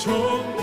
존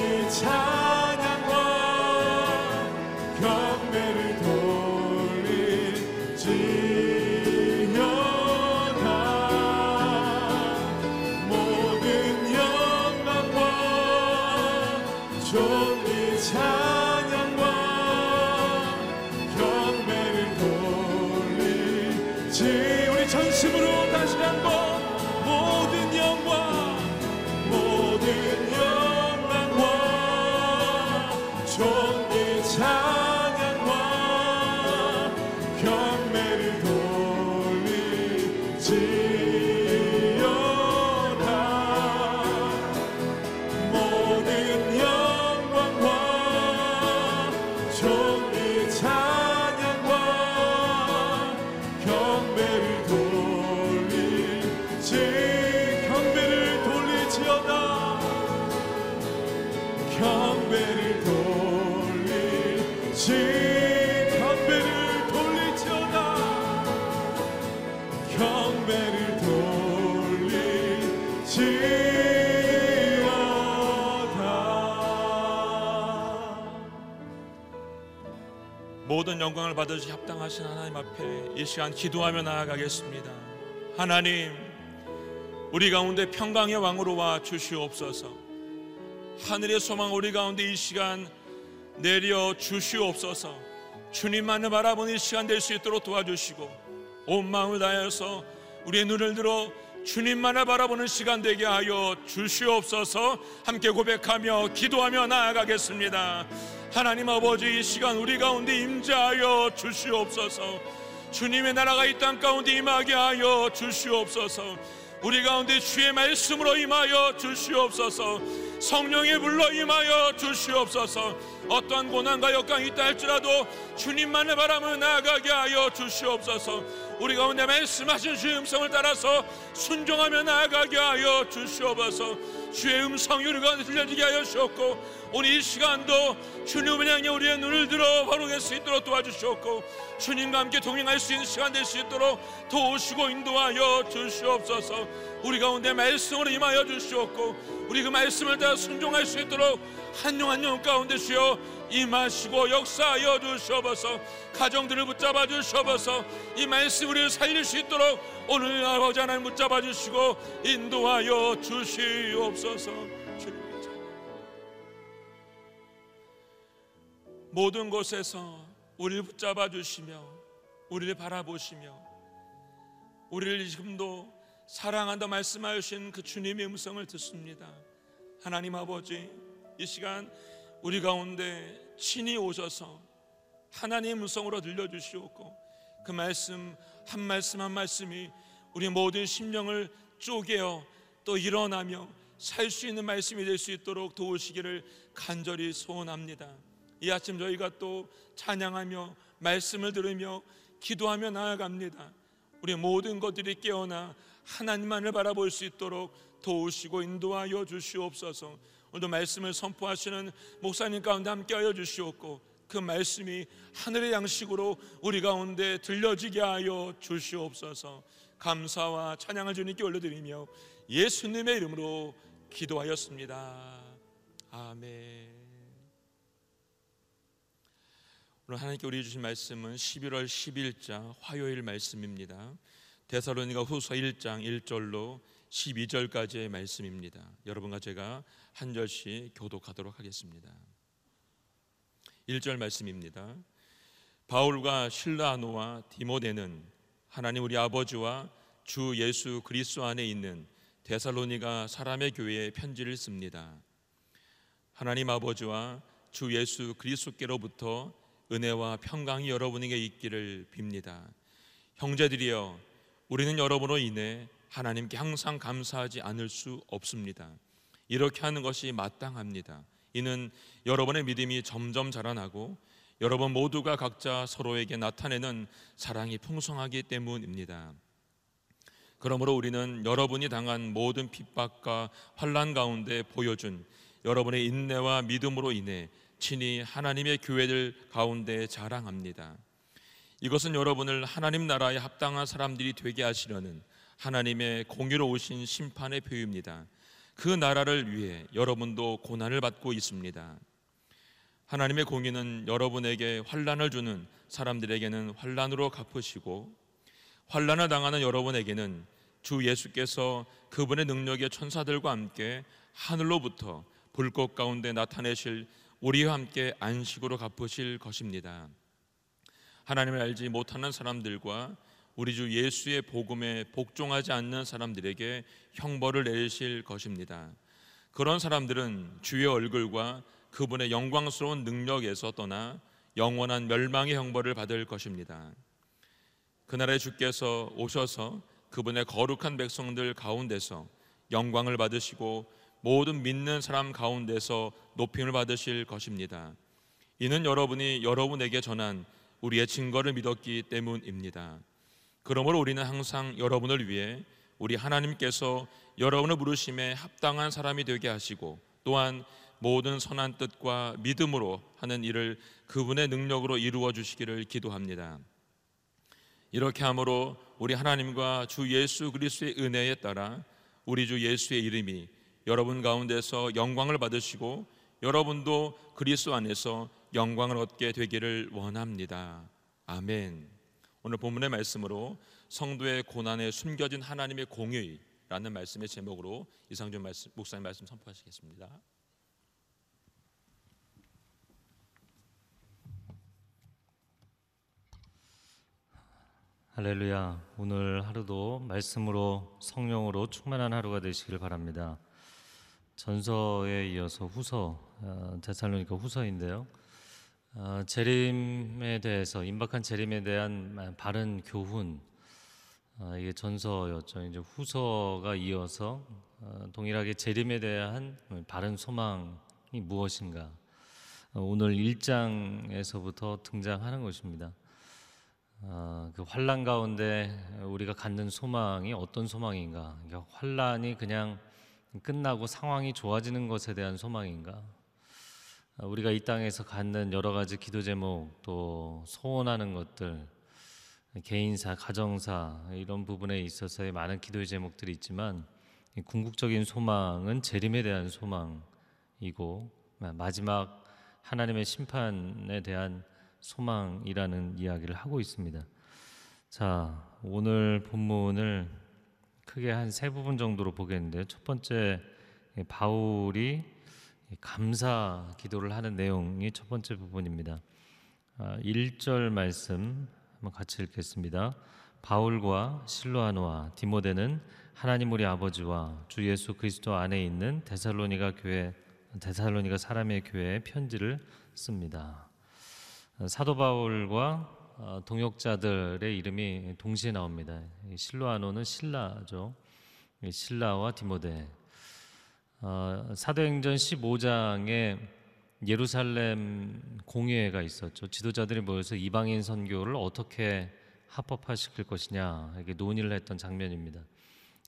모든 영광을 받으시 합당하신 하나님 앞에 이 시간 기도하며 나아가겠습니다. 하나님, 우리 가운데 평강의 왕으로 와 주시옵소서. 하늘의 소망 우리 가운데 이 시간 내려 주시옵소서. 주님만을 바라보는 이 시간 될 수 있도록 도와주시고 온 마음을 다해서 우리의 눈을 들어 주님만을 바라보는 시간 되게 하여 주시옵소서. 함께 고백하며 기도하며 나아가겠습니다. 하나님 아버지 이 시간 우리 가운데 임재하여 주시옵소서. 주님의 나라가 이 땅 가운데 임하게 하여 주시옵소서 우리 가운데 주의 말씀으로 임하여 주시옵소서. 성령의 불러 임하여 주시옵소서. 어떠한 고난과 역강이 있다 할지라도 주님만을 바라며 나아가게 하여 주시옵소서. 우리 가운데 말씀하신 주의 음성을 따라서 순종하며 나아가게 하여 주시옵소서 주의 음성이 우리 가운데 들려지게 하여 주옵고 오늘 이 시간도 주님을 향해 우리의 눈을 들어 바로게 수 있도록 도와주시옵고 주님과 함께 동행할 수 있는 시간 될 수 있도록 도우시고 인도하여 주시옵소서 우리 가운데 말씀으로 임하여 주시옵고 우리 그 말씀을 다 순종할 수 있도록 한영 한영 가운데 주여 임하시고 역사하여 주시옵소서 가정들을 붙잡아 주시옵소서 이 말씀 우리를 살릴 수 있도록 오늘 아버지 하나님 붙잡아 주시고 인도하여 주시옵소서. 모든 곳에서 우리를 붙잡아 주시며 우리를 바라보시며 우리를 지금도 사랑한다 말씀하신 그 주님의 음성을 듣습니다. 하나님 아버지 이 시간 우리 가운데 친히 오셔서 하나님의 음성으로 들려주시옵고 그 말씀 한 말씀 한 말씀이 우리 모든 심령을 쪼개어 또 일어나며 살 수 있는 말씀이 될 수 있도록 도우시기를 간절히 소원합니다. 이 아침 저희가 또 찬양하며 말씀을 들으며 기도하며 나아갑니다. 우리 모든 것들이 깨어나 하나님만을 바라볼 수 있도록 도우시고 인도하여 주시옵소서. 오늘도 말씀을 선포하시는 목사님 가운데 함께하여 주시옵고 그 말씀이 하늘의 양식으로 우리 가운데 들려지게 하여 주시옵소서. 감사와 찬양을 주님께 올려드리며 예수님의 이름으로 기도하였습니다. 아멘. 오늘 하나님께 우리 주신 말씀은 11월 10일자 화요일 말씀입니다. 데살로니가 후서 1장 1절로 12절까지의 말씀입니다. 여러분과 제가 한 절씩 교독하도록 하겠습니다. 1절 말씀입니다. 바울과 실라노와 디모데는 하나님 우리 아버지와 주 예수 그리스도 안에 있는 데살로니가 사람의 교회에 편지를 씁니다. 하나님 아버지와 주 예수 그리스도께로부터 은혜와 평강이 여러분에게 있기를 빕니다. 형제들이여 우리는 여러분으로 인해 하나님께 항상 감사하지 않을 수 없습니다. 이렇게 하는 것이 마땅합니다. 이는 여러분의 믿음이 점점 자라나고 여러분 모두가 각자 서로에게 나타내는 사랑이 풍성하기 때문입니다. 그러므로 우리는 여러분이 당한 모든 핍박과 환란 가운데 보여준 여러분의 인내와 믿음으로 인해 친히 하나님의 교회들 가운데 자랑합니다. 이것은 여러분을 하나님 나라에 합당한 사람들이 되게 하시려는 하나님의 공유로우신 심판의 표입니다. 그 나라를 위해 여러분도 고난을 받고 있습니다. 하나님의 공의는 여러분에게 환란을 주는 사람들에게는 환란으로 갚으시고 환란을 당하는 여러분에게는 주 예수께서 그분의 능력의 천사들과 함께 하늘로부터 불꽃 가운데 나타내실 우리와 함께 안식으로 갚으실 것입니다. 하나님을 알지 못하는 사람들과 우리 주 예수의 복음에 복종하지 않는 사람들에게 형벌을 내리실 것입니다. 그런 사람들은 주의 얼굴과 그분의 영광스러운 능력에서 떠나 영원한 멸망의 형벌을 받을 것입니다. 그날에 주께서 오셔서 그분의 거룩한 백성들 가운데서 영광을 받으시고 모든 믿는 사람 가운데서 높임을 받으실 것입니다. 이는 여러분이 여러분에게 전한 우리의 증거를 믿었기 때문입니다. 그러므로 우리는 항상 여러분을 위해 우리 하나님께서 여러분을 부르심에 합당한 사람이 되게 하시고 또한 모든 선한 뜻과 믿음으로 하는 일을 그분의 능력으로 이루어 주시기를 기도합니다. 이렇게 함으로 우리 하나님과 주 예수 그리스도의 은혜에 따라 우리 주 예수의 이름이 여러분 가운데서 영광을 받으시고 여러분도 그리스도 안에서 영광을 얻게 되기를 원합니다. 아멘. 오늘 본문의 말씀으로 성도의 고난에 숨겨진 하나님의 공의라는 말씀의 제목으로 이상준 말씀, 목사님 말씀 선포하시겠습니다. 할렐루야. 오늘 하루도 말씀으로 성령으로 충만한 하루가 되시길 바랍니다. 전서에 이어서 후서 어, 데살로니가 후서인데요. 어, 재림에 대해서 임박한 재림에 대한 바른 교훈 어, 이게 전서였죠. 이제 후서가 이어서 어, 동일하게 재림에 대한 바른 소망이 무엇인가 어, 오늘 1장에서부터 등장하는 것입니다. 어, 그 환란 가운데 우리가 갖는 소망이 어떤 소망인가? 그러니까 환란이 그냥 끝나고 상황이 좋아지는 것에 대한 소망인가? 어, 우리가 이 땅에서 갖는 여러 가지 기도 제목 또 소원하는 것들 개인사, 가정사 이런 부분에 있어서의 많은 기도의 제목들이 있지만 이 궁극적인 소망은 재림에 대한 소망이고 마지막 하나님의 심판에 대한 소망이라는 이야기를 하고 있습니다. 자, 오늘 본문을 크게 한 세 부분 정도로 보겠는데요. 첫 번째 바울이 감사 기도를 하는 내용이 첫 번째 부분입니다. 1절 말씀 한번 같이 읽겠습니다. 바울과 실로아노와 디모데는 하나님 우리 아버지와 주 예수 그리스도 안에 있는 데살로니가 교회 데살로니가 사람의 교회에 편지를 씁니다. 사도 바울과 어, 동역자들의 이름이 동시에 나옵니다. 실로아노는 신라죠. 신라와 디모데. 어, 사도행전 15장에 예루살렘 공회가 있었죠. 지도자들이 모여서 이방인 선교를 어떻게 합법화시킬 것이냐 이게 논의를 했던 장면입니다.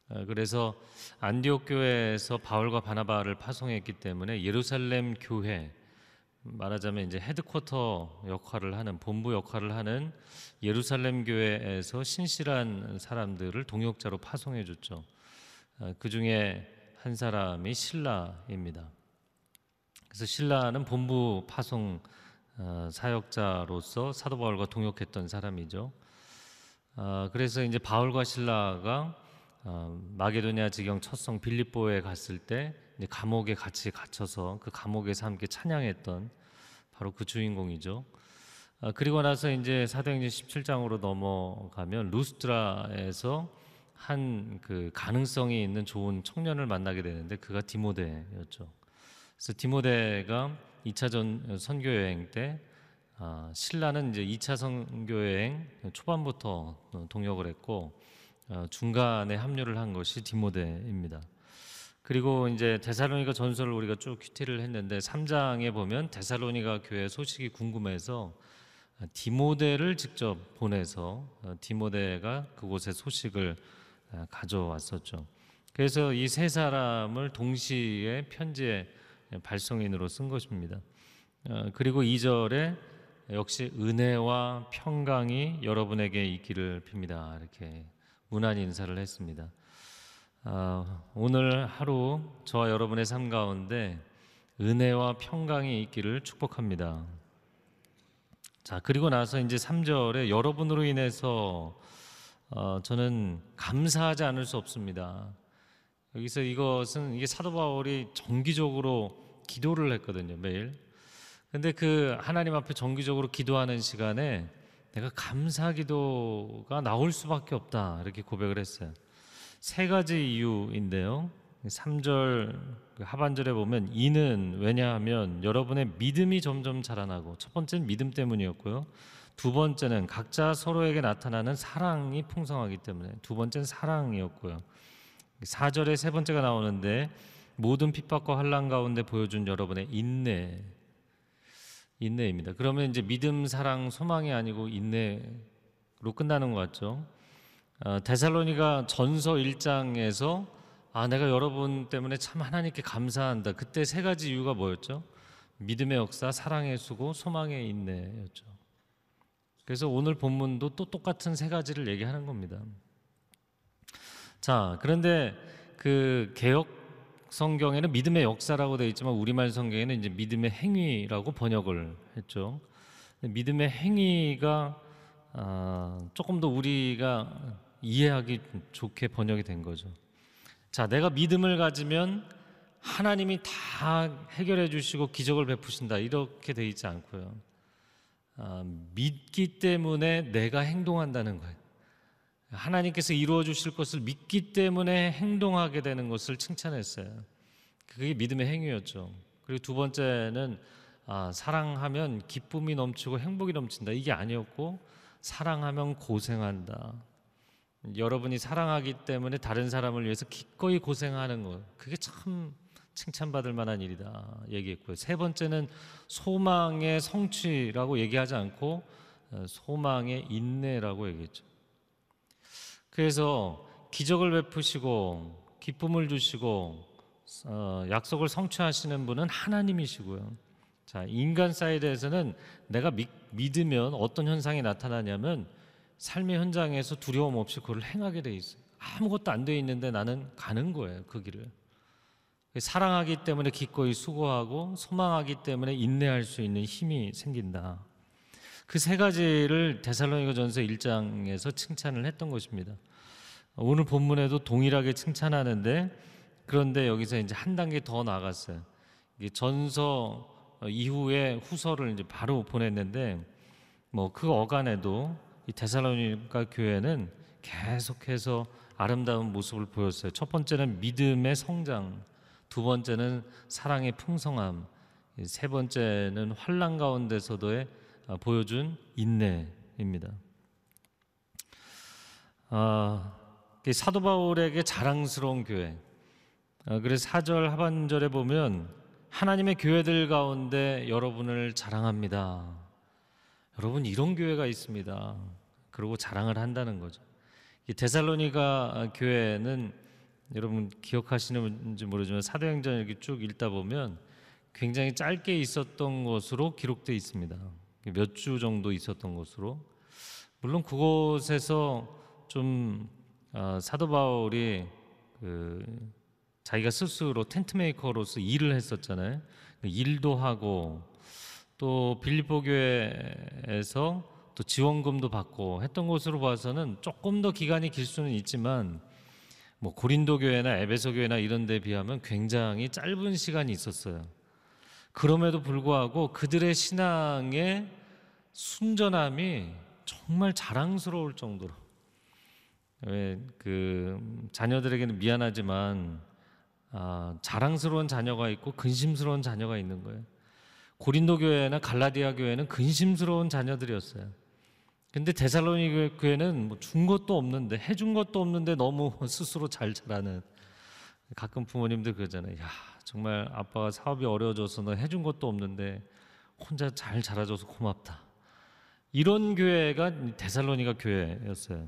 어, 그래서 안디옥 교회에서 바울과 바나바를 파송했기 때문에 예루살렘 교회 말하자면 이제 헤드쿼터 역할을 하는 본부 역할을 하는 예루살렘 교회에서 신실한 사람들을 동역자로 파송해 줬죠. 어, 그 중에 한 사람이 신라입니다. 그래서 신라는 본부 파송 어, 사역자로서 사도 바울과 동역했던 사람이죠. 어, 그래서 이제 바울과 신라가 마게도니아 지경 첫성 빌립보에 갔을 때 감옥에 같이 갇혀서 그 감옥에서 함께 찬양했던 바로 그 주인공이죠. 아, 그리고 나서 이제 사도행전 17장으로 넘어가면 루스트라에서 한 그 가능성이 있는 좋은 청년을 만나게 되는데 그가 디모데였죠. 그래서 디모데가 2차 전 선교 여행 때 아, 신라는 이제 2차 선교 여행 초반부터 동역을 했고 어, 중간에 합류를 한 것이 디모데입니다. 그리고 이제 데살로니가 전설을 우리가 쭉 큐티를 했는데 3장에 보면 데살로니가 교회 소식이 궁금해서 디모데를 직접 보내서 어, 디모데가 그곳의 소식을 어, 가져왔었죠. 그래서 이 세 사람을 동시에 편지의 발송인으로 쓴 것입니다. 어, 그리고 2절에 역시 은혜와 평강이 여러분에게 있기를 빕니다. 이렇게 문안 인사를 했습니다. 아, 오늘 하루 저와 여러분의 삶 가운데 은혜와 평강이 있기를 축복합니다. 자, 그리고 나서 이제 3절에 여러분으로 인해서 어, 저는 감사하지 않을 수 없습니다. 여기서 이것은 이게 사도 바울이 정기적으로 기도를 했거든요, 매일. 근데 그 하나님 앞에 정기적으로 기도하는 시간에 내가 감사 기도가 나올 수밖에 없다. 이렇게 고백을 했어요. 세 가지 이유인데요. 3절 그 하반절에 보면 이는 왜냐하면 여러분의 믿음이 점점 자라나고 첫 번째는 믿음 때문이었고요. 두 번째는 각자 서로에게 나타나는 사랑이 풍성하기 때문에 두 번째는 사랑이었고요. 4절에 세 번째가 나오는데 모든 핍박과 환란 가운데 보여준 여러분의 인내 인내입니다. 그러면 이제 믿음, 사랑, 소망이 아니고 인내로 끝나는 것 같죠. 어, 데살로니가 전서 1장에서 아 내가 여러분 때문에 참 하나님께 감사한다. 그때 세 가지 이유가 뭐였죠? 믿음의 역사, 사랑의 수고, 소망의 인내였죠. 그래서 오늘 본문도 또 똑같은 세 가지를 얘기하는 겁니다. 자, 그런데 그 개혁 성경에는 믿음의 역사라고 되어 있지만 우리말 성경에는 이제 믿음의 행위라고 번역을 했죠. 믿음의 행위가 아, 조금 더 우리가 이해하기 좋게 번역이 된 거죠. 자, 내가 믿음을 가지면 하나님이 다 해결해 주시고 기적을 베푸신다 이렇게 돼 있지 않고요. 아, 믿기 때문에 내가 행동한다는 거예요. 하나님께서 이루어 주실 것을 믿기 때문에 행동하게 되는 것을 칭찬했어요. 그게 믿음의 행위였죠. 그리고 두 번째는 아, 사랑하면 기쁨이 넘치고 행복이 넘친다. 이게 아니었고 사랑하면 고생한다. 여러분이 사랑하기 때문에 다른 사람을 위해서 기꺼이 고생하는 것. 그게 참 칭찬받을 만한 일이다. 얘기했고요. 세 번째는 소망의 성취라고 얘기하지 않고 어, 소망의 인내라고 얘기했죠. 그래서 기적을 베푸시고 기쁨을 주시고 어, 약속을 성취하시는 분은 하나님이시고요. 자, 인간 사이드에서는 내가 믿, 믿으면 어떤 현상이 나타나냐면 삶의 현장에서 두려움 없이 그걸 행하게 돼 있어요. 아무것도 안 돼 있는데 나는 가는 거예요, 그 길을. 사랑하기 때문에 기꺼이 수고하고 소망하기 때문에 인내할 수 있는 힘이 생긴다. 그 세 가지를 데살로니가 전서 1장에서 칭찬을 했던 것입니다. 오늘 본문에도 동일하게 칭찬하는데 그런데 여기서 이제 한 단계 더 나갔어요. 전서 이후에 후서를 이제 바로 보냈는데 뭐 그 어간에도 이 데살로니가 교회는 계속해서 아름다운 모습을 보였어요. 첫 번째는 믿음의 성장, 두 번째는 사랑의 풍성함, 세 번째는 환란 가운데서도의 아, 보여준 인내입니다. 아, 사도 바울에게 자랑스러운 교회. 아, 그래서 사절 하반절에 보면 하나님의 교회들 가운데 여러분을 자랑합니다. 여러분 이런 교회가 있습니다. 그리고 자랑을 한다는 거죠. 이 데살로니가 교회는 여러분 기억하시는지 모르지만 사도행전 이렇게 쭉 읽다 보면 굉장히 짧게 있었던 것으로 기록되어 있습니다. 몇 주 정도 있었던 것으로 물론 그곳에서 좀 어, 사도 바울이 그 자기가 스스로 텐트 메이커로서 일을 했었잖아요. 그 일도 하고 또 빌립보 교회에서 또 지원금도 받고 했던 것으로 봐서는 조금 더 기간이 길 수는 있지만 뭐 고린도 교회나 에베소 교회나 이런 데 비하면 굉장히 짧은 시간이 있었어요. 그럼에도 불구하고 그들의 신앙의 순전함이 정말 자랑스러울 정도로 왜 그 자녀들에게는 미안하지만 아, 자랑스러운 자녀가 있고 근심스러운 자녀가 있는 거예요. 고린도 교회나 갈라디아 교회는 근심스러운 자녀들이었어요. 근데 데살로니 교회는 뭐 준 것도 없는데 해준 것도 없는데 너무 스스로 잘 자라는 가끔 부모님들 그러잖아요. 야 정말 아빠가 사업이 어려워져서 너 해준 것도 없는데 혼자 잘 자라줘서 고맙다. 이런 교회가 데살로니가 교회였어요.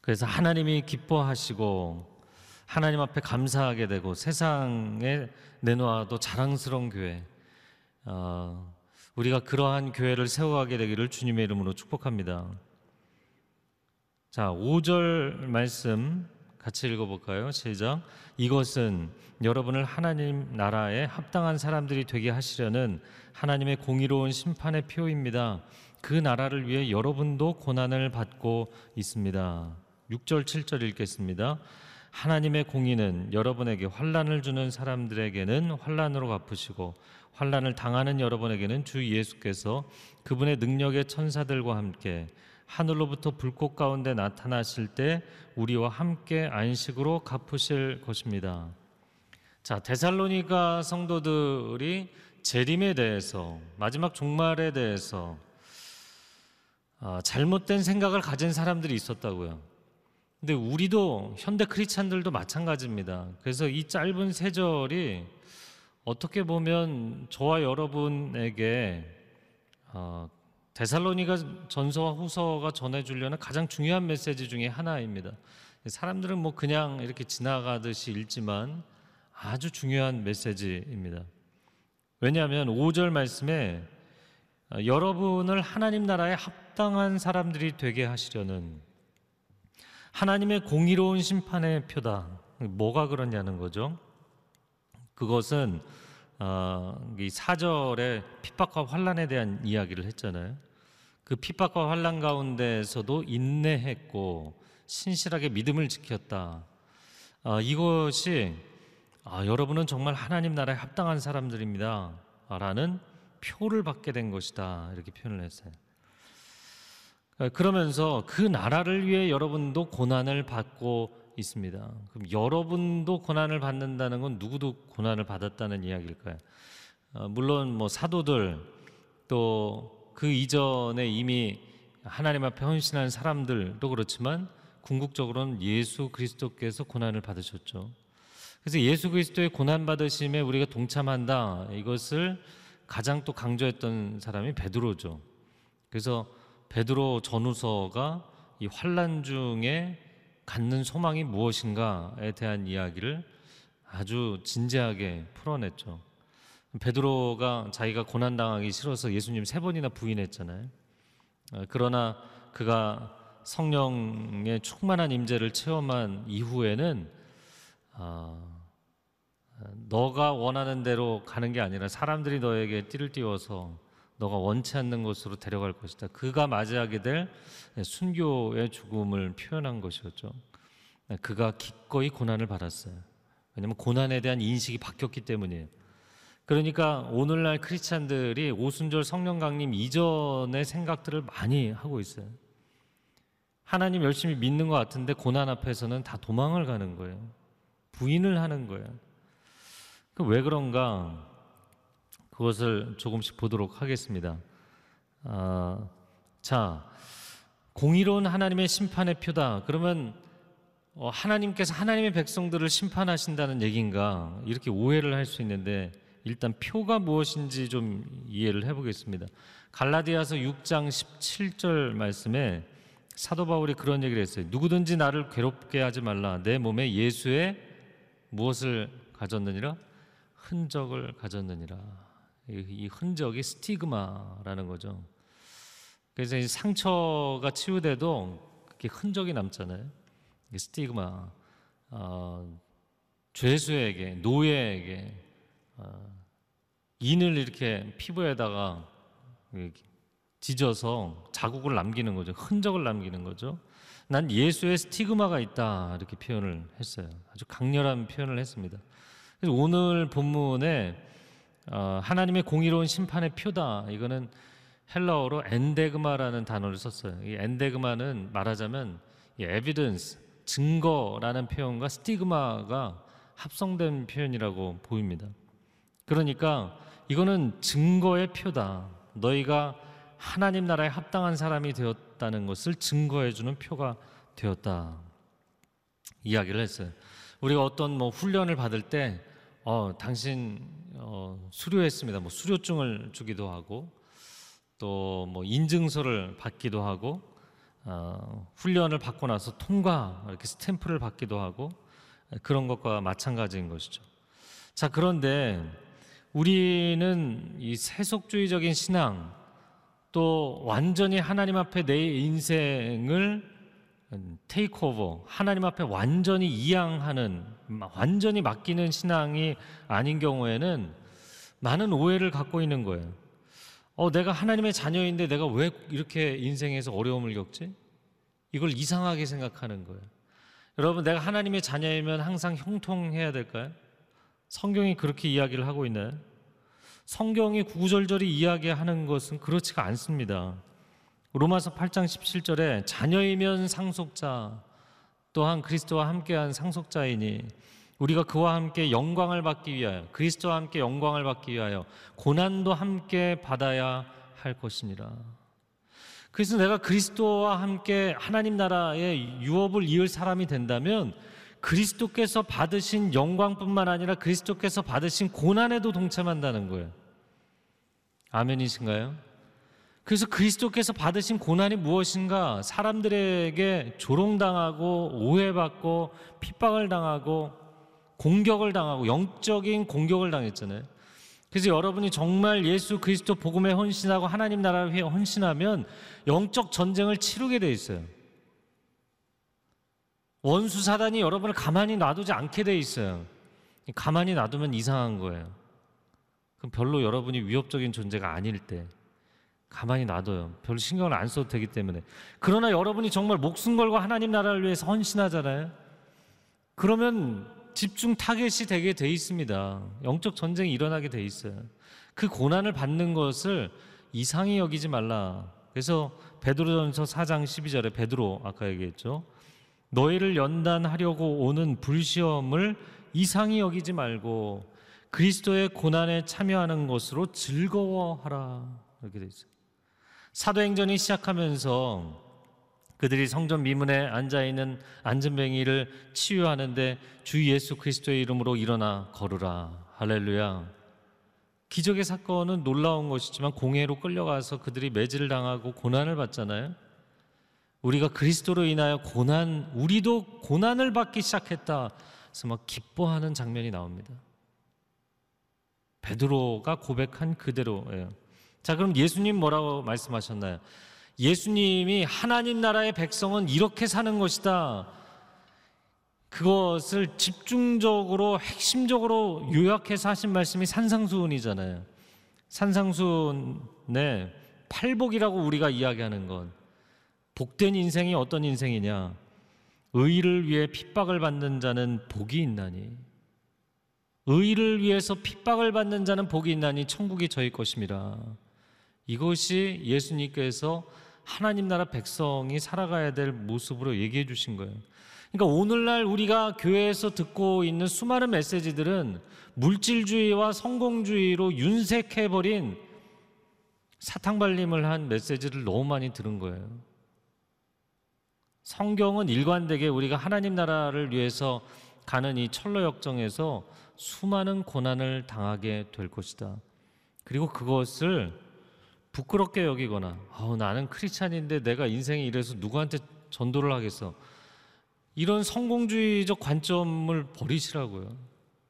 그래서 하나님이 기뻐하시고 하나님 앞에 감사하게 되고 세상에 내놓아도 자랑스러운 교회. 어, 우리가 그러한 교회를 세워가게 되기를 주님의 이름으로 축복합니다. 자, 5절 말씀 같이 읽어볼까요? 시작. 이것은 여러분을 하나님 나라에 합당한 사람들이 되게 하시려는 하나님의 공의로운 심판의 표입니다. 그 나라를 위해 여러분도 고난을 받고 있습니다. 6절, 7절 읽겠습니다. 하나님의 공의는 여러분에게 환란을 주는 사람들에게는 환란으로 갚으시고 환란을 당하는 여러분에게는 주 예수께서 그분의 능력의 천사들과 함께 하늘로부터 불꽃 가운데 나타나실 때 우리와 함께 안식으로 갚으실 것입니다. 자, 데살로니가 성도들이 재림에 대해서 마지막 종말에 대해서 아, 잘못된 생각을 가진 사람들이 있었다고요. 근데 우리도 현대 크리스찬들도 마찬가지입니다. 그래서 이 짧은 세 절이 어떻게 보면 저와 여러분에게 어, 데살로니가 전서와 후서가 전해주려는 가장 중요한 메시지 중에 하나입니다. 사람들은 뭐 그냥 이렇게 지나가듯이 읽지만 아주 중요한 메시지입니다. 왜냐하면 5절 말씀에 어, 여러분을 하나님 나라에 합당한 사람들이 되게 하시려는 하나님의 공의로운 심판의 표다. 뭐가 그러냐는 거죠. 그것은 어, 이 사절에 핍박과 환란에 대한 이야기를 했잖아요. 그 핍박과 환란 가운데서도 인내했고 신실하게 믿음을 지켰다. 아, 이것이 아, 여러분은 정말 하나님 나라에 합당한 사람들입니다. 라는 표를 받게 된 것이다. 이렇게 표현을 했어요. 아, 그러면서 그 나라를 위해 여러분도 고난을 받고 있습니다. 그럼 여러분도 고난을 받는다는 건 누구도 고난을 받았다는 이야기일까요? 어, 물론 뭐 사도들 또 그 이전에 이미 하나님 앞에 헌신한 사람들도 그렇지만 궁극적으로는 예수 그리스도께서 고난을 받으셨죠. 그래서 예수 그리스도의 고난 받으심에 우리가 동참한다 이것을 가장 또 강조했던 사람이 베드로죠. 그래서 베드로 전후서가 이 환란 중에 갖는 소망이 무엇인가에 대한 이야기를 아주 진지하게 풀어냈죠. 베드로가 자기가 고난 당하기 싫어서 예수님 세 번이나 부인했잖아요. 어, 그러나 그가 성령의 충만한 임재를 체험한 이후에는 어, 너가 원하는 대로 가는 게 아니라 사람들이 너에게 띠를 띄워서 너가 원치 않는 곳으로 데려갈 것이다. 그가 맞이하게 될 순교의 죽음을 표현한 것이었죠. 그가 기꺼이 고난을 받았어요. 왜냐하면 고난에 대한 인식이 바뀌었기 때문이에요. 그러니까 오늘날 크리스찬들이 오순절 성령 강림 이전의 생각들을 많이 하고 있어요. 하나님 열심히 믿는 것 같은데 고난 앞에서는 다 도망을 가는 거예요. 부인을 하는 거예요. 그왜 그런가? 그것을 조금씩 보도록 하겠습니다. 아, 자, 공의로운 하나님의 심판의 표다. 그러면 어, 하나님께서 하나님의 백성들을 심판하신다는 얘기인가? 이렇게 오해를 할 수 있는데 일단 표가 무엇인지 좀 이해를 해보겠습니다. 갈라디아서 6장 17절 말씀에 사도 바울이 그런 얘기를 했어요. 누구든지 나를 괴롭게 하지 말라. 내 몸에 예수의 무엇을 가졌느니라? 흔적을 가졌느니라. 이 흔적이 스티그마라는 거죠. 그래서 이 상처가 치유돼도 그게 흔적이 남잖아요. 스티그마, 어, 죄수에게, 노예에게 어, 인을 이렇게 피부에다가 찢어서 자국을 남기는 거죠. 흔적을 남기는 거죠. 난 예수의 스티그마가 있다 이렇게 표현을 했어요. 아주 강렬한 표현을 했습니다. 그래서 오늘 본문에 어, 하나님의 공의로운 심판의 표다. 이거는 헬라어로 엔데그마라는 단어를 썼어요. 이 엔데그마는 말하자면 이 에비던스 증거라는 표현과 스티그마가 합성된 표현이라고 보입니다. 그러니까 이거는 증거의 표다. 너희가 하나님 나라에 합당한 사람이 되었다는 것을 증거해 주는 표가 되었다. 이야기를 했어요. 우리가 어떤 뭐 훈련을 받을 때 어, 당신 어, 수료했습니다. 뭐 수료증을 주기도 하고 또 뭐 인증서를 받기도 하고 어, 훈련을 받고 나서 통과 이렇게 스탬프를 받기도 하고 그런 것과 마찬가지인 것이죠. 자 그런데 우리는 이 세속주의적인 신앙 또 완전히 하나님 앞에 내 인생을 테이크오버 하나님 앞에 완전히 이양하는 완전히 맡기는 신앙이 아닌 경우에는 많은 오해를 갖고 있는 거예요. 어, 내가 하나님의 자녀인데 내가 왜 이렇게 인생에서 어려움을 겪지? 이걸 이상하게 생각하는 거예요. 여러분, 내가 하나님의 자녀이면 항상 형통해야 될까요? 성경이 그렇게 이야기를 하고 있나요? 성경이 구구절절히 이야기하는 것은 그렇지가 않습니다. 로마서 8장 17절에 자녀이면 상속자 또한 그리스도와 함께한 상속자이니 우리가 그와 함께 영광을 받기 위하여 그리스도와 함께 영광을 받기 위하여 고난도 함께 받아야 할 것이니라. 그래서 내가 그리스도와 함께 하나님 나라의 유업을 이을 사람이 된다면 그리스도께서 받으신 영광뿐만 아니라 그리스도께서 받으신 고난에도 동참한다는 거예요. 아멘이신가요? 그래서 그리스도께서 받으신 고난이 무엇인가? 사람들에게 조롱당하고 오해받고 핍박을 당하고 공격을 당하고 영적인 공격을 당했잖아요. 그래서 여러분이 정말 예수 그리스도 복음에 헌신하고 하나님 나라를 위해 헌신하면 영적 전쟁을 치르게 돼 있어요. 원수 사단이 여러분을 가만히 놔두지 않게 돼 있어요. 가만히 놔두면 이상한 거예요. 그럼 별로 여러분이 위협적인 존재가 아닐 때 가만히 놔둬요. 별로 신경을 안 써도 되기 때문에. 그러나 여러분이 정말 목숨 걸고 하나님 나라를 위해서 헌신하잖아요. 그러면 집중 타겟이 되게 돼 있습니다. 영적 전쟁이 일어나게 돼 있어요. 그 고난을 받는 것을 이상히 여기지 말라. 그래서 베드로전서 4장 12절에 베드로 아까 얘기했죠. 너희를 연단하려고 오는 불시험을 이상히 여기지 말고 그리스도의 고난에 참여하는 것으로 즐거워하라. 이렇게 돼 있어요. 사도행전이 시작하면서 그들이 성전 미문에 앉아 있는 안전뱅이를 치유하는데 주 예수 그리스도의 이름으로 일어나 걸으라. 할렐루야. 기적의 사건은 놀라운 것이지만 공회로 끌려가서 그들이 매질을 당하고 고난을 받잖아요. 우리가 그리스도로 인하여 고난, 우리도 고난을 받기 시작했다. 그래서 막 기뻐하는 장면이 나옵니다. 베드로가 고백한 그대로예요. 자, 그럼 예수님 뭐라고 말씀하셨나요? 예수님이 하나님 나라의 백성은 이렇게 사는 것이다. 그것을 집중적으로 핵심적으로 요약해서 하신 말씀이 산상수훈이잖아요. 산상수훈의 팔복이라고 우리가 이야기하는 건 복된 인생이 어떤 인생이냐? 의를 위해 핍박을 받는 자는 복이 있나니 의를 위해서 핍박을 받는 자는 복이 있나니 천국이 저희 것입니다. 이것이 예수님께서 하나님 나라 백성이 살아가야 될 모습으로 얘기해 주신 거예요. 그러니까 오늘날 우리가 교회에서 듣고 있는 수많은 메시지들은 물질주의와 성공주의로 윤색해버린 사탕발림을 한 메시지를 너무 많이 들은 거예요. 성경은 일관되게 우리가 하나님 나라를 위해서 가는 이 철로 역정에서 수많은 고난을 당하게 될 것이다. 그리고 그것을 부끄럽게 여기거나 어, 나는 크리스찬인데 내가 인생이 이래서 누구한테 전도를 하겠어. 이런 성공주의적 관점을 버리시라고요.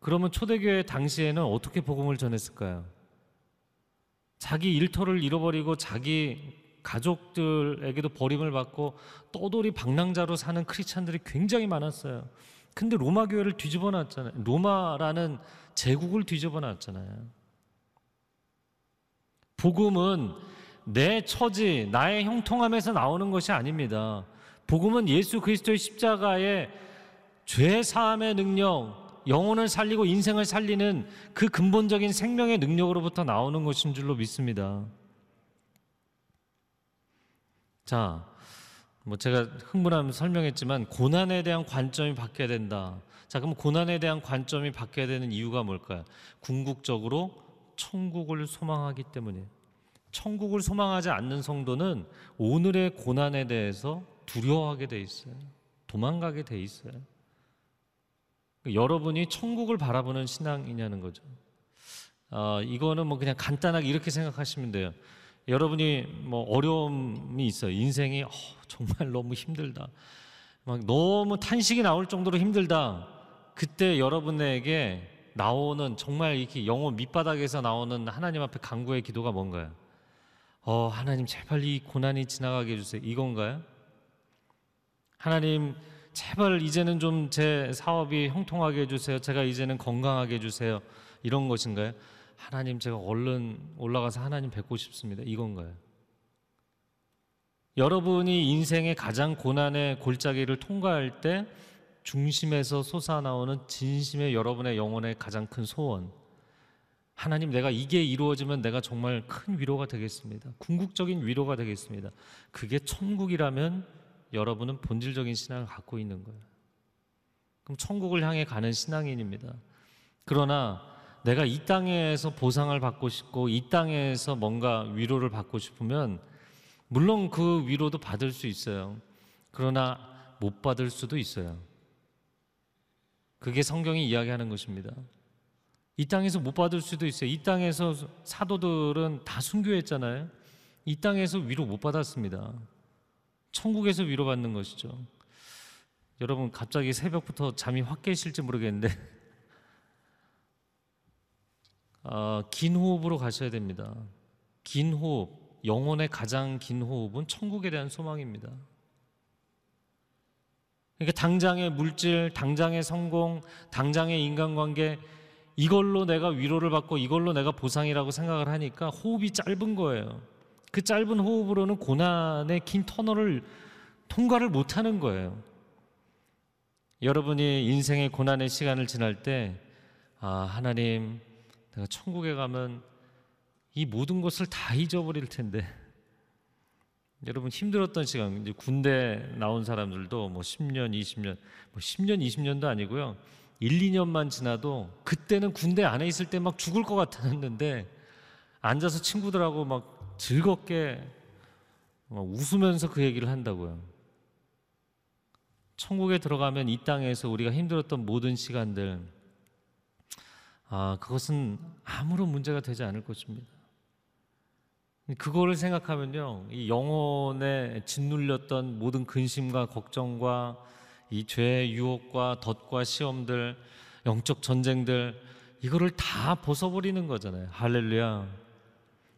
그러면 초대교회 당시에는 어떻게 복음을 전했을까요? 자기 일터를 잃어버리고 자기 가족들에게도 버림을 받고 떠돌이 방랑자로 사는 크리스찬들이 굉장히 많았어요. 근데 로마 교회를 뒤집어 놨잖아요. 로마라는 제국을 뒤집어 놨잖아요. 복음은 내 처지, 나의 형통함에서 나오는 것이 아닙니다. 복음은 예수 그리스도의 십자가의 죄 사함의 능력, 영혼을 살리고 인생을 살리는 그 근본적인 생명의 능력으로부터 나오는 것인 줄로 믿습니다. 자, 뭐 제가 흥분하면 설명했지만 고난에 대한 관점이 바뀌어야 된다. 자, 그럼 고난에 대한 관점이 바뀌어야 되는 이유가 뭘까요? 궁극적으로 천국을 소망하기 때문이에요. 천국을 소망하지 않는 성도는 오늘의 고난에 대해서 두려워하게 돼 있어요. 도망가게 돼 있어요. 여러분이 천국을 바라보는 신앙이냐는 거죠. 어, 이거는 뭐 그냥 간단하게 이렇게 생각하시면 돼요. 여러분이 뭐 어려움이 있어요. 인생이 어, 정말 너무 힘들다. 막 너무 탄식이 나올 정도로 힘들다. 그때 여러분에게 나오는 정말 이렇게 영혼 밑바닥에서 나오는 하나님 앞에 간구의 기도가 뭔가요? 어, 하나님 제발 이 고난이 지나가게 해주세요. 이건가요? 하나님 제발 이제는 좀 제 사업이 형통하게 해주세요. 제가 이제는 건강하게 해주세요. 이런 것인가요? 하나님 제가 얼른 올라가서 하나님 뵙고 싶습니다. 이건가요? 여러분이 인생의 가장 고난의 골짜기를 통과할 때 중심에서 솟아나오는 진심의 여러분의 영혼의 가장 큰 소원. 하나님 내가 이게 이루어지면 내가 정말 큰 위로가 되겠습니다. 궁극적인 위로가 되겠습니다. 그게 천국이라면 여러분은 본질적인 신앙을 갖고 있는 거예요. 그럼 천국을 향해 가는 신앙인입니다. 그러나 내가 이 땅에서 보상을 받고 싶고 이 땅에서 뭔가 위로를 받고 싶으면 물론 그 위로도 받을 수 있어요. 그러나 못 받을 수도 있어요. 그게 성경이 이야기하는 것입니다. 이 땅에서 못 받을 수도 있어요. 이 땅에서 사도들은 다 순교했잖아요. 이 땅에서 위로 못 받았습니다. 천국에서 위로받는 것이죠. 여러분 갑자기 새벽부터 잠이 확 깨실지 모르겠는데 어, 긴 호흡으로 가셔야 됩니다. 긴 호흡, 영혼의 가장 긴 호흡은 천국에 대한 소망입니다. 그러니까 당장의 물질, 당장의 성공, 당장의 인간관계 이걸로 내가 위로를 받고 이걸로 내가 보상이라고 생각을 하니까 호흡이 짧은 거예요. 그 짧은 호흡으로는 고난의 긴 터널을 통과를 못 하는 거예요. 여러분이 인생의 고난의 시간을 지날 때, 아, 하나님, 내가 천국에 가면 이 모든 것을 다 잊어버릴 텐데. 여러분 힘들었던 시간, 이제 군대 나온 사람들도 뭐 10년, 20년, 뭐 10년, 20년도 아니고요. 1, 2년만 지나도 그때는 군대 안에 있을 때 막 죽을 것 같았는데 앉아서 친구들하고 막 즐겁게 막 웃으면서 그 얘기를 한다고요. 천국에 들어가면 이 땅에서 우리가 힘들었던 모든 시간들, 아, 그것은 아무런 문제가 되지 않을 것입니다. 그거를 생각하면요, 이 영혼에 짓눌렸던 모든 근심과 걱정과 이 죄의 유혹과 덫과 시험들, 영적 전쟁들, 이거를 다 벗어버리는 거잖아요. 할렐루야.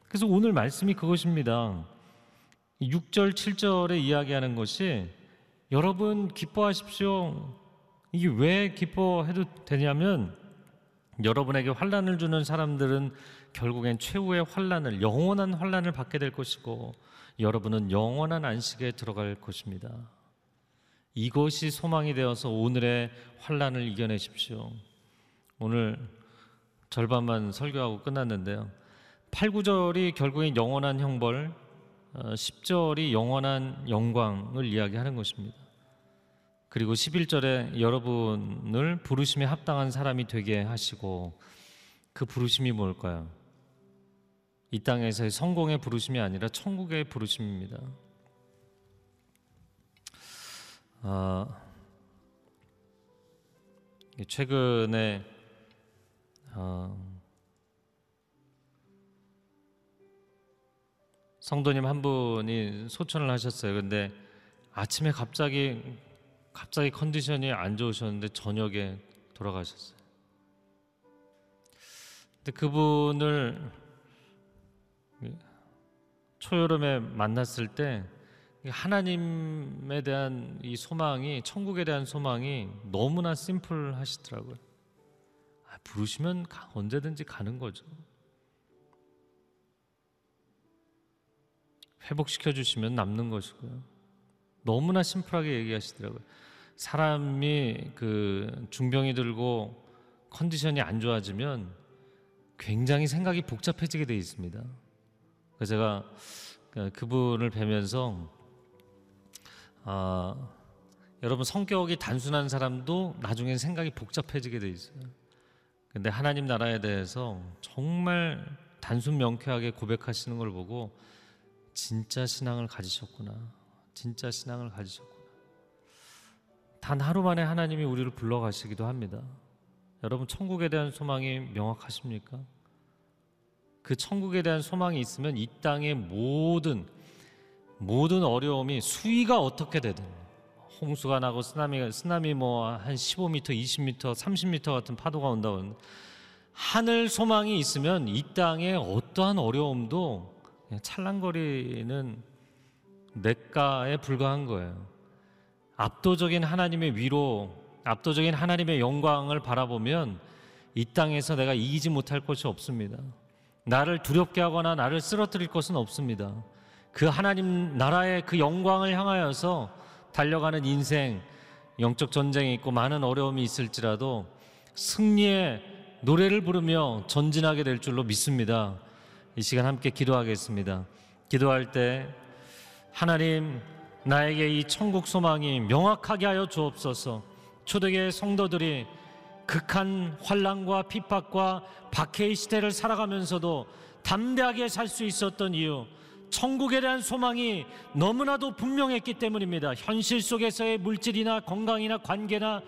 그래서 오늘 말씀이 그것입니다. 6절, 7절에 이야기하는 것이 여러분 기뻐하십시오. 이게 왜 기뻐해도 되냐면 여러분에게 환란을 주는 사람들은 결국엔 최후의 환란을 영원한 환란을 받게 될 것이고 여러분은 영원한 안식에 들어갈 것입니다. 이것이 소망이 되어서 오늘의 환란을 이겨내십시오. 오늘 절반만 설교하고 끝났는데요. 8, 9절이 결국엔 영원한 형벌, 10절이 영원한 영광을 이야기하는 것입니다. 그리고 11절에 여러분을 부르심에 합당한 사람이 되게 하시고 그 부르심이 뭘까요? 이 땅에서의 성공의 부르심이 아니라 천국의 부르심입니다. 아, 최근에 아, 성도님 한 분이 소천을 하셨어요. 근데 아침에 갑자기 갑자기 컨디션이 안 좋으셨는데 저녁에 돌아가셨어요. 근데 그분을 초여름에 만났을 때 하나님에 대한 이 소망이 천국에 대한 소망이 너무나 심플하시더라고요. 아, 부르시면 언제든지 가는 거죠. 회복시켜 주시면 남는 것이고요. 너무나 심플하게 얘기하시더라고요. 사람이 그 중병이 들고 컨디션이 안 좋아지면 굉장히 생각이 복잡해지게 돼 있습니다. 그래서 제가 그분을 뵈면서 아, 여러분 성격이 단순한 사람도 나중에 생각이 복잡해지게 돼 있어요. 근데 하나님 나라에 대해서 정말 단순 명쾌하게 고백하시는 걸 보고 진짜 신앙을 가지셨구나. 진짜 신앙을 가지셨구나. 단 하루 만에 하나님이 우리를 불러 가시기도 합니다. 여러분, 천국에 대한 소망이 명확하십니까? 그 천국에 대한 소망이 있으면 이 땅의 모든, 모든 어려움이 수위가 어떻게 되든, 홍수가 나고 쓰나미, 쓰나미 뭐 한 15m, 20m, 30m 같은 파도가 온다고 하늘 소망이 있으면 이 땅의 어떠한 어려움도 찰랑거리는 내가에 불과한 거예요. 압도적인 하나님의 위로, 압도적인 하나님의 영광을 바라보면 이 땅에서 내가 이기지 못할 것이 없습니다. 나를 두렵게 하거나 나를 쓰러뜨릴 것은 없습니다. 그 하나님 나라의 그 영광을 향하여서 달려가는 인생, 영적 전쟁이 있고 많은 어려움이 있을지라도 승리의 노래를 부르며 전진하게 될 줄로 믿습니다. 이 시간 함께 기도하겠습니다. 기도할 때 하나님 나에게 이 천국 소망이 명확하게 하여 주옵소서. 초대교회 성도들이 극한 환란과 핍박과 박해의 시대를 살아가면서도 담대하게 살 수 있었던 이유 천국에 대한 소망이 너무나도 분명했기 때문입니다. 현실 속에서의 물질이나 건강이나 관계나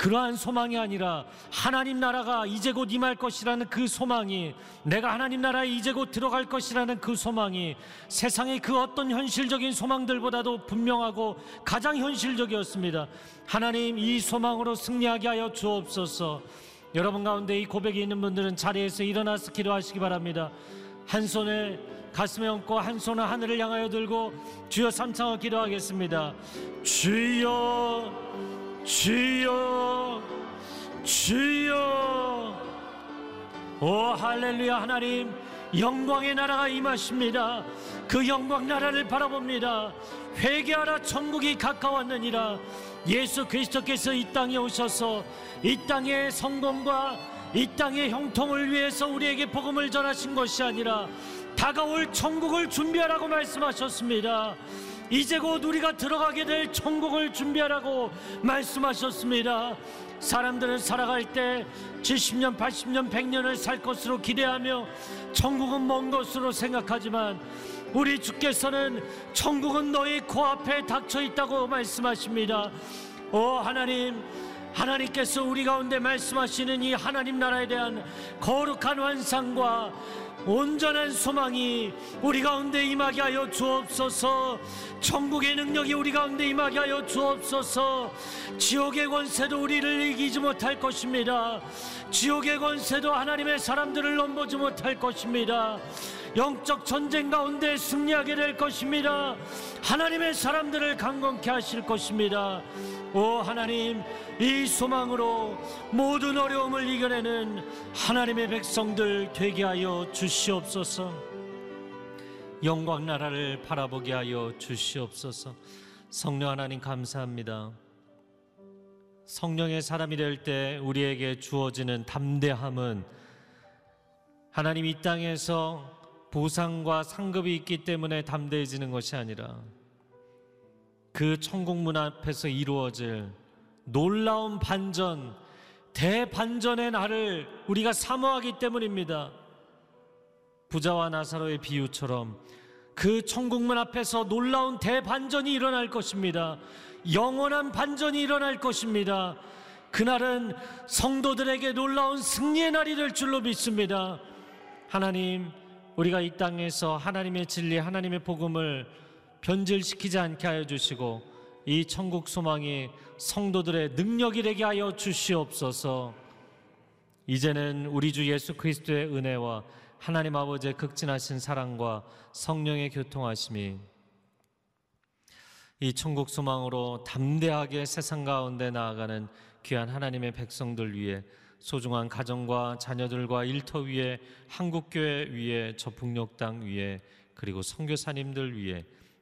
그러한 소망이 아니라 하나님 나라가 이제 곧 임할 것이라는 그 소망이 내가 하나님 나라에 이제 곧 들어갈 것이라는 그 소망이 세상의 그 어떤 현실적인 소망들보다도 분명하고 가장 현실적이었습니다. 하나님 이 소망으로 승리하게 하여 주옵소서. 여러분 가운데 이 고백이 있는 분들은 자리에서 일어나서 기도하시기 바랍니다. 한 손을 가슴에 얹고 한 손을 하늘을 향하여 들고 주여 삼창을 기도하겠습니다. 주여 주여 주여 오 할렐루야 하나님 영광의 나라가 임하십니다. 그 영광 나라를 바라봅니다. 회개하라 천국이 가까웠느니라. 예수 그리스도께서 이 땅에 오셔서 이 땅의 성공과 이 땅의 형통을 위해서 우리에게 복음을 전하신 것이 아니라 다가올 천국을 준비하라고 말씀하셨습니다. 이제 곧 우리가 들어가게 될 천국을 준비하라고 말씀하셨습니다. 사람들은 살아갈 때 70년, 80년, 100년을 살 것으로 기대하며 천국은 먼 것으로 생각하지만 우리 주께서는 천국은 너희 코앞에 닥쳐 있다고 말씀하십니다. 오 하나님, 하나님께서 우리 가운데 말씀하시는 이 하나님 나라에 대한 거룩한 환상과 온전한 소망이 우리 가운데 임하게 하여 주옵소서. 천국의 능력이 우리 가운데 임하게 하여 주옵소서. 지옥의 권세도 우리를 이기지 못할 것입니다. 지옥의 권세도 하나님의 사람들을 넘보지 못할 것입니다. 영적 전쟁 가운데 승리하게 될 것입니다. 하나님의 사람들을 강건케 하실 것입니다 오 하나님 이 소망으로 모든 어려움을 이겨내는 하나님의 백성들 되게 하여 주시옵소서. 영광 나라를 바라보게 하여 주시옵소서. 성령 하나님 감사합니다. 성령의 사람이 될 때 우리에게 주어지는 담대함은 하나님 이 땅에서 보상과 상급이 있기 때문에 담대해지는 것이 아니라 그 천국 문 앞에서 이루어질 놀라운 반전, 대반전의 날을 우리가 사모하기 때문입니다. 부자와 나사로의 비유처럼 그 천국문 앞에서 놀라운 대반전이 일어날 것입니다. 영원한 반전이 일어날 것입니다. 그날은 성도들에게 놀라운 승리의 날이 될 줄로 믿습니다. 하나님, 우리가 이 땅에서 하나님의 진리, 하나님의 복음을 변질시키지 않게 하여 주시고 이 천국 소망이 성도들의 능력이 되게 하여 주시옵소서. 이제는 우리 주 예수 그리스도의 은혜와 하나님 아버지의 극진하신 사랑과 성령의 교통하심이 이 천국 소망으로 담대하게 세상 가운데 나아가는 귀한 하나님의 백성들 위해 소중한 가정과 자녀들과 일터 위에 한국교회 위에 저 북녘 땅 위에 그리고 선교사님들 위해